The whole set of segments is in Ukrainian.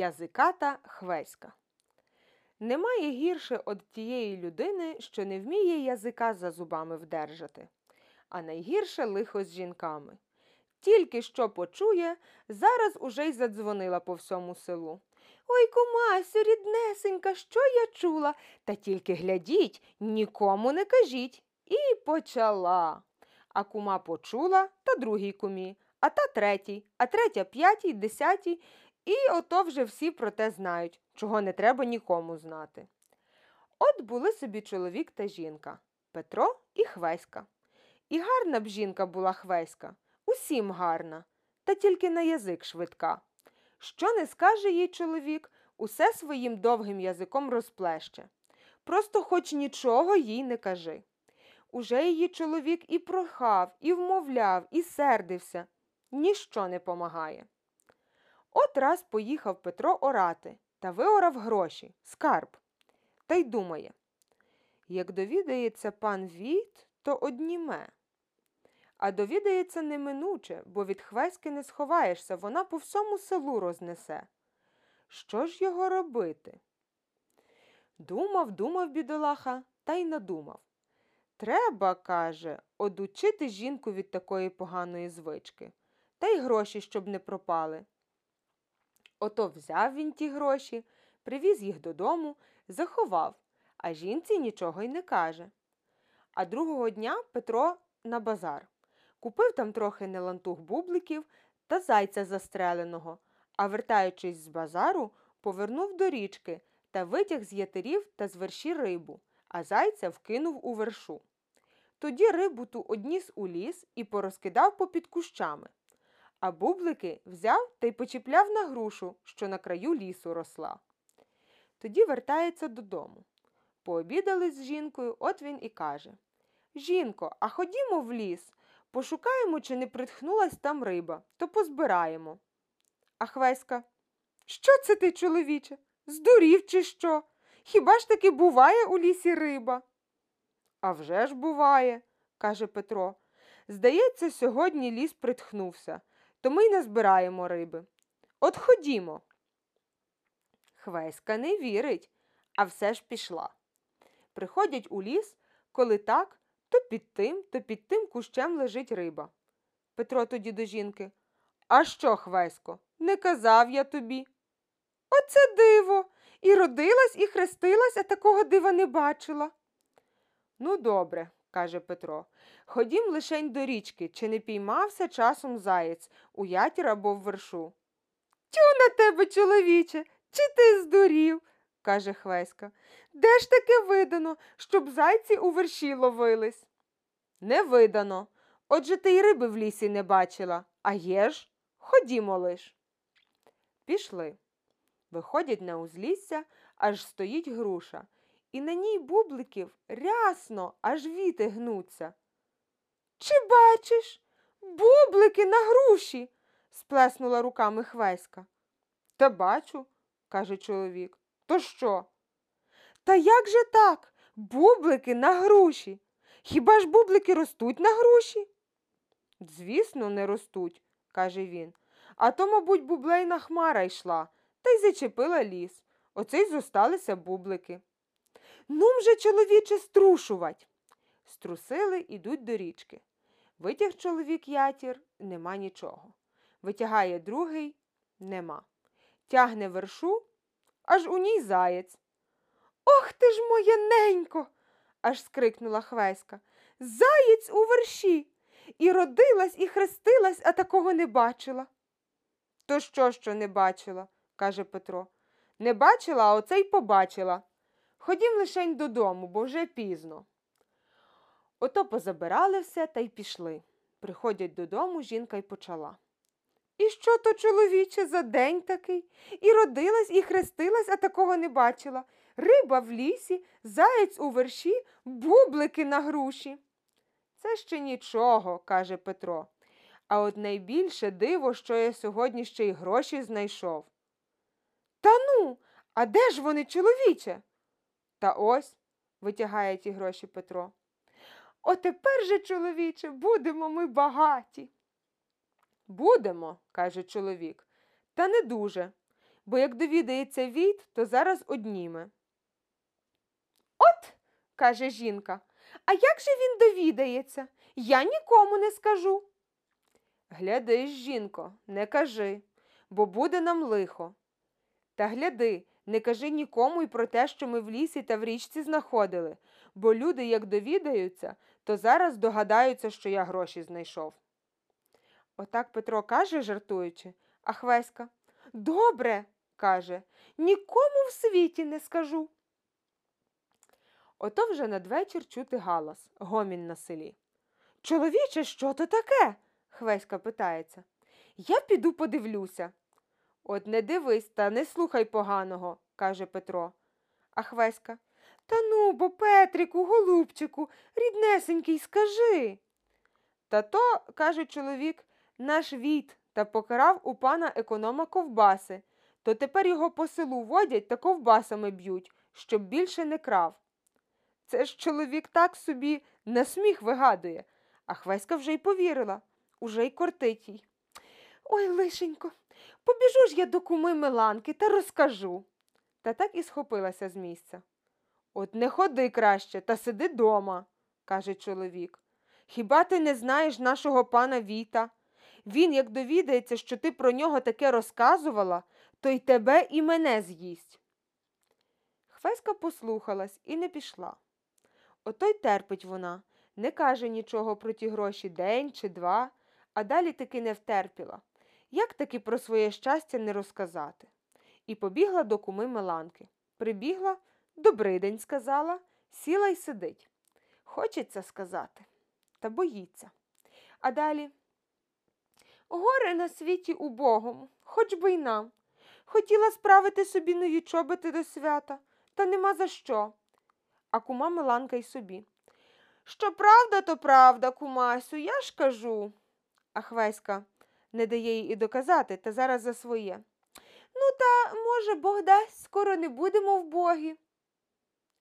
Язиката Хвеська. Немає гірше од тієї людини, що не вміє язика за зубами вдержати, а найгірше лихо з жінками. Тільки що почує, зараз уже й задзвонила по всьому селу. Ой, кумасю, ріднесенька, що я чула, та тільки глядіть, нікому не кажіть. І почала. А кума почула та другій кумі, а та третій, а третя п'ятій, десятій, і ото вже всі про те знають, чого не треба нікому знати. От були собі чоловік та жінка Петро і Хвеська. І гарна б жінка була Хвеська, усім гарна, та тільки на язик швидка. Що не скаже їй чоловік, усе своїм довгим язиком розплеще. Просто хоч нічого їй не кажи. Уже її чоловік і прохав, і вмовляв, і сердився. Ніщо не помагає. От раз поїхав Петро орати та виорав гроші, скарб. Та й думає, як довідається пан Віт, то одніме. А довідається неминуче, бо від хвеськи не сховаєшся, вона по всьому селу рознесе. Що ж його робити? Думав, думав бідолаха, та й надумав. Треба, каже, одучити жінку від такої поганої звички, та й гроші, щоб не пропали. Ото взяв він ті гроші, привіз їх додому, заховав, а жінці нічого й не каже. А другого дня Петро на базар. Купив там трохи нелантух бубликів та зайця застреленого, а вертаючись з базару, повернув до річки та витяг з ятерів та з верші рибу, а зайця вкинув у вершу. Тоді рибу ту одніс у ліс і порозкидав попід кущами, а бублики взяв та й почіпляв на грушу, що на краю лісу росла. Тоді вертається додому. Пообідали з жінкою, от він і каже Жінко, а ходімо в ліс, пошукаємо, чи не притхнулась там риба, то позбираємо. А Хвеська, що це ти, чоловіче? Здурів, чи що? Хіба ж таки буває у лісі риба? «А вже ж буває, каже Петро. Здається, сьогодні ліс притхнувся, то ми й не збираємо риби. От ходімо. Хвеська не вірить, а все ж пішла. Приходять у ліс, коли так, то під тим, то під тим кущем лежить риба. Петро тоді до жінки. А що, Хвесько, не казав я тобі? Оце диво. І родилась, і хрестилась, а такого дива не бачила. Ну, добре, каже Петро. Ходім лишень до річки, чи не піймався часом заєць у ятір або в вершу. Тю на тебе, чоловіче, чи ти здурів? каже Хвеська. Де ж таке видано, щоб зайці у верші ловились? Не видано. Отже ти й риби в лісі не бачила, а є ж? Ходімо лиш. Пішли. Виходять на узлісся, аж стоїть груша, і на ній бубликів рясно, аж віти гнуться. Чи бачиш? Бублики на груші? сплеснула руками Хвеська. Та бачу, каже чоловік. То що? Та як же так? Бублики на груші. Хіба ж бублики ростуть на груші? Звісно, не ростуть, каже він. А то, мабуть, бублейна хмара йшла та й зачепила ліс. Оце й зосталися бублики. Нум же, чоловіче, струшувать. Струсили, ідуть до річки. Витяг чоловік ятір, нема нічого. Витягає другий нема. Тягне вершу, аж у ній заєць. Ох ти ж моє ненько, аж скрикнула Хвеська. Заєць у верші. І родилась, і хрестилась, а такого не бачила. То що, що не бачила? каже Петро. Не бачила, а оце й побачила. Ходім лишень додому, бо вже пізно. Ото позабирали все та й пішли. Приходять додому, жінка й почала. І що то, чоловіче, за день такий? І родилась, і хрестилась, а такого не бачила. Риба в лісі, заєць у верші, бублики на груші. Це ще нічого, каже Петро. А от найбільше диво, що я сьогодні ще й гроші знайшов. Та ну, а де ж вони, чоловіче? Та ось, витягає ті гроші Петро. Отепер же, чоловіче, будемо ми багаті. Будемо, каже чоловік, та не дуже, бо як довідається Війт, то зараз одніме. От, каже жінка, а як же він довідається? Я нікому не скажу. Гляди жінко, не кажи, бо буде нам лихо. Та гляди, не кажи нікому й про те, що ми в лісі та в річці знаходили, бо люди, як довідаються, то зараз догадаються, що я гроші знайшов. Отак Петро каже, жартуючи, а Хвеська Добре, каже, нікому в світі не скажу. Ото вже надвечір чути галас, гомін на селі. Чоловіче, що то таке? Хвеська питається. Я піду подивлюся. От не дивись та не слухай поганого, каже Петро. А Хвеська Та ну, бо Петрику, голубчику, ріднесенький, скажи. Та то, каже чоловік, наш віт та покарав у пана економа ковбаси, то тепер його по селу водять та ковбасами б'ють, щоб більше не крав. Це ж чоловік так собі на сміх вигадує, а Хвеська вже й повірила, уже й кортить їй. Ой, лишенько, побіжу ж я до куми Миланки та розкажу. Та так і схопилася з місця. От не ходи краще, та сиди дома, каже чоловік. Хіба ти не знаєш нашого пана Віта? Він, як довідається, що ти про нього таке розказувала, то й тебе і мене з'їсть. Хвеська послухалась і не пішла. Ото й терпить вона, не каже нічого про ті гроші день чи два, а далі таки не втерпіла. Як таки про своє щастя не розказати? І побігла до куми Меланки. Прибігла, добрий день сказала, сіла й сидить. Хочеться сказати, та боїться. А далі горе на світі убогому, хоч би й нам. Хотіла справити собі нові чоботи до свята, та нема за що. А кума Миланка й собі. Що правда, то правда, кумасю, я ж кажу. А Хвеська не дає їй і доказати, та зараз за своє. Ну, та, може, Бог дасть, скоро не будемо в богі.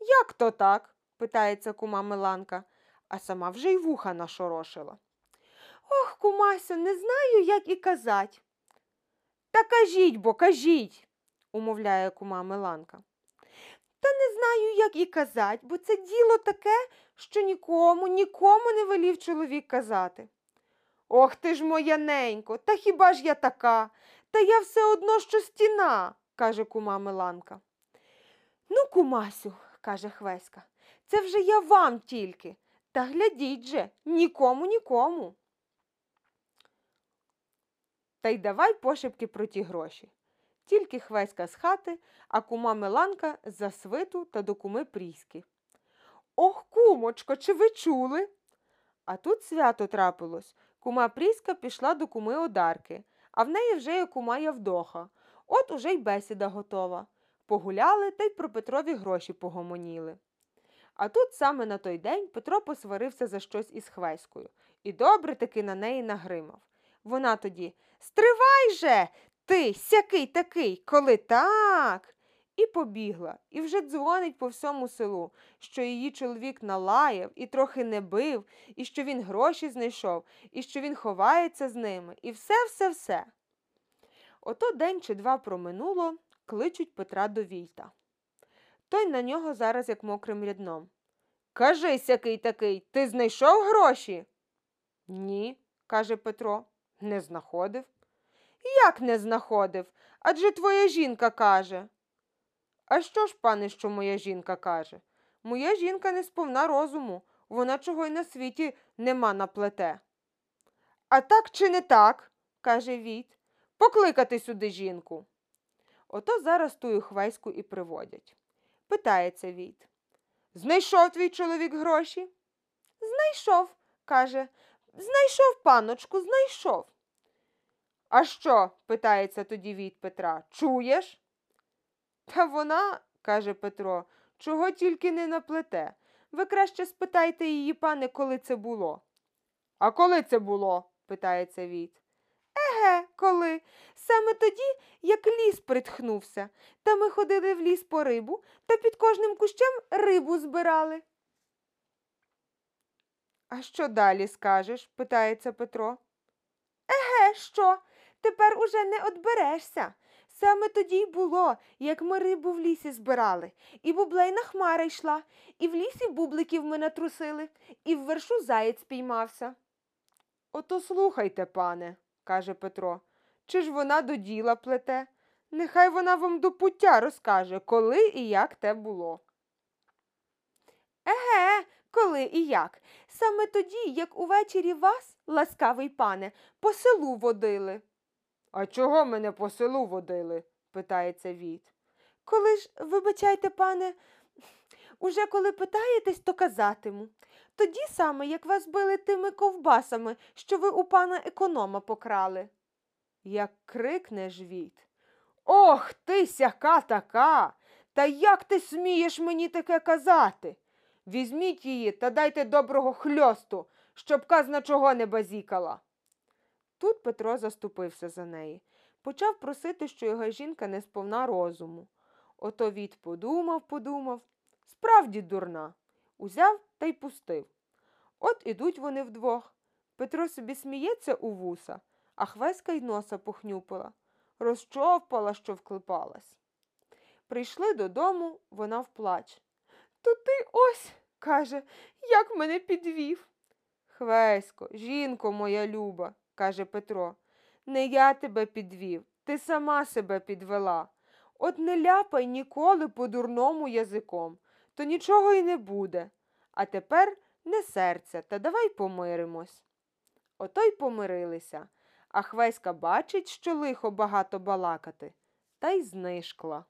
Як то так? питається кума Миланка, а сама вже й вуха нашорошила. Ох, кумасю, не знаю, як і казать. Та кажіть бо, кажіть, умовляє кума Миланка. Та не знаю, як і казать, бо це діло таке, що нікому, нікому не велів чоловік казати. Ох ти ж моя ненько, та хіба ж я така? Та я все одно, що стіна, каже кума Миланка. Ну, кумасю, каже Хвеська, це вже я вам тільки. Та глядіть же, нікому, нікому. Та й давай пошепки про ті гроші. Тільки Хвеська з хати, а кума Миланка за свиту та до куми Пріськи. Ох, кумочко, чи ви чули? А тут свято трапилось. Кума Пріська пішла до куми Одарки, а в неї вже є кума Явдоха. От уже й бесіда готова. Погуляли та й про Петрові гроші погомоніли. А тут саме на той день Петро посварився за щось із Хвеською і добре таки на неї нагримав. Вона тоді Стривай же, ти, сякий такий, коли так. І побігла, і вже дзвонить по всьому селу, що її чоловік налаяв і трохи не бив, і що він гроші знайшов, і що він ховається з ними, і все, все, все. Ото день чи два проминуло, кличуть Петра до Війта. Той на нього зараз як мокрим рядном. Кажись, який такий, ти знайшов гроші? Ні, каже Петро, не знаходив. Як не знаходив? Адже твоя жінка каже. А що ж, пане, що моя жінка каже? Моя жінка не сповна розуму, вона чого й на світі нема на плете. А так чи не так? каже Віт. Покликати сюди жінку. Ото зараз тую хвеську і приводять. Питається Віт. Знайшов твій чоловік гроші? Знайшов, каже. Знайшов, паночку, знайшов. А що? питається тоді від Петра. Чуєш? Та вона, каже Петро, чого тільки не наплете. Ви краще спитайте її, пане, коли це було. А коли це було? питається Віт. Еге, коли? Саме тоді, як ліс притхнувся, та ми ходили в ліс по рибу та під кожним кущем рибу збирали. А що далі скажеш? питається Петро. Еге, що? Тепер уже не одберешся. Саме тоді й було, як ми рибу в лісі збирали, і бублейна хмара йшла, і в лісі бубликів ми натрусили, і в вершу заєць піймався. Ото слухайте, пане, каже Петро, чи ж вона до діла плете? Нехай вона вам до пуття розкаже, коли і як те було. Еге, коли і як? Саме тоді, як увечері вас, ласкавий пане, по селу водили. А чого мене по селу водили? питається Віт. Коли ж, вибачайте, пане, уже коли питаєтесь, то казатиму. Тоді саме, як вас били тими ковбасами, що ви у пана економа покрали. Як крикне Віт. Ох ти сяка така. Та як ти смієш мені таке казати? Візьміть її та дайте доброго хльосту, щоб казна чого не базікала. Тут Петро заступився за неї, почав просити, що його жінка не сповна розуму. Ото Віт подумав, подумав, справді дурна, узяв та й пустив. От ідуть вони вдвох. Петро собі сміється у вуса, а Хвеська й носа похнюпила, розчовпала, що вклипалась. Прийшли додому, вона вплач. То ти ось, каже, як мене підвів. Хвесько, жінко моя люба, каже Петро, не я тебе підвів, ти сама себе підвела. От не ляпай ніколи по дурному язиком, то нічого й не буде. А тепер не серця, та давай помиримось. Ото й помирилися, а Хвеська бачить, що лихо багато балакати, та й знишкла.